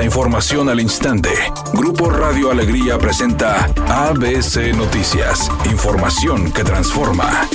La información al instante. Grupo Radio Alegría presenta ABC Noticias. Información que transforma.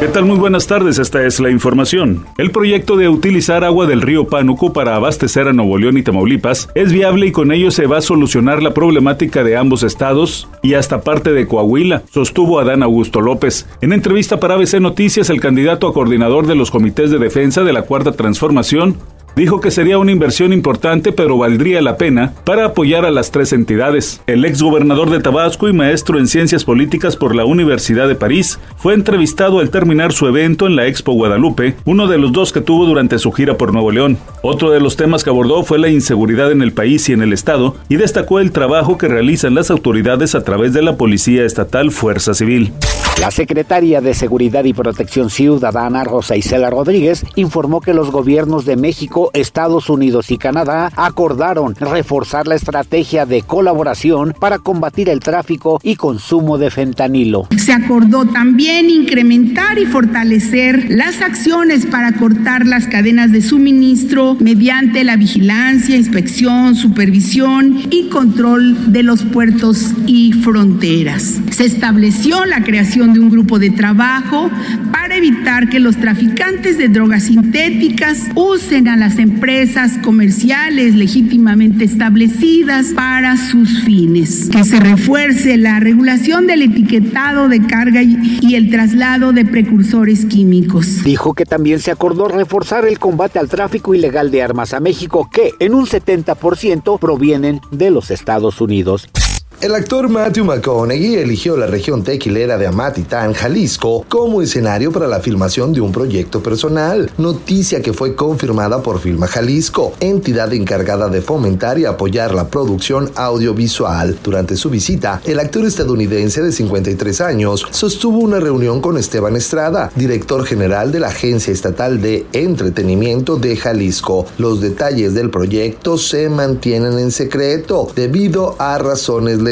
¿Qué tal? Muy buenas tardes, esta es la información. El proyecto de utilizar agua del río Pánuco para abastecer a Nuevo León y Tamaulipas es viable y con ello se va a solucionar la problemática de ambos estados y hasta parte de Coahuila, sostuvo Adán Augusto López. En entrevista para ABC Noticias, el candidato a coordinador de los comités de defensa de la Cuarta Transformación dijo que sería una inversión importante pero valdría la pena para apoyar a las tres entidades. El ex gobernador de Tabasco y maestro en ciencias políticas por la Universidad de París fue entrevistado al terminar su evento en la Expo Guadalupe, uno de los dos que tuvo durante su gira por Nuevo León. Otro de los temas que abordó fue la inseguridad en el país y en el Estado y destacó el trabajo que realizan las autoridades a través de la Policía Estatal Fuerza Civil. La secretaria de Seguridad y Protección Ciudadana, Rosa Isela Rodríguez, informó que los gobiernos de México, Estados Unidos y Canadá acordaron reforzar la estrategia de colaboración para combatir el tráfico y consumo de fentanilo. Se acordó también incrementar y fortalecer las acciones para cortar las cadenas de suministro mediante la vigilancia, inspección, supervisión y control de los puertos y fronteras. Se estableció la creación de un grupo de trabajo para evitar que los traficantes de drogas sintéticas usen a las empresas comerciales legítimamente establecidas para sus fines. Que se refuerce la regulación del etiquetado de carga y el traslado de precursores químicos. Dijo que también se acordó reforzar el combate al tráfico ilegal de armas a México, que en un 70% provienen de los Estados Unidos. El actor Matthew McConaughey eligió la región tequilera de Amatitán, Jalisco, como escenario para la filmación de un proyecto personal, noticia que fue confirmada por Filma Jalisco, entidad encargada de fomentar y apoyar la producción audiovisual. Durante su visita, el actor estadounidense de 53 años sostuvo una reunión con Esteban Estrada, director general de la Agencia Estatal de Entretenimiento de Jalisco. Los detalles del proyecto se mantienen en secreto debido a razones legales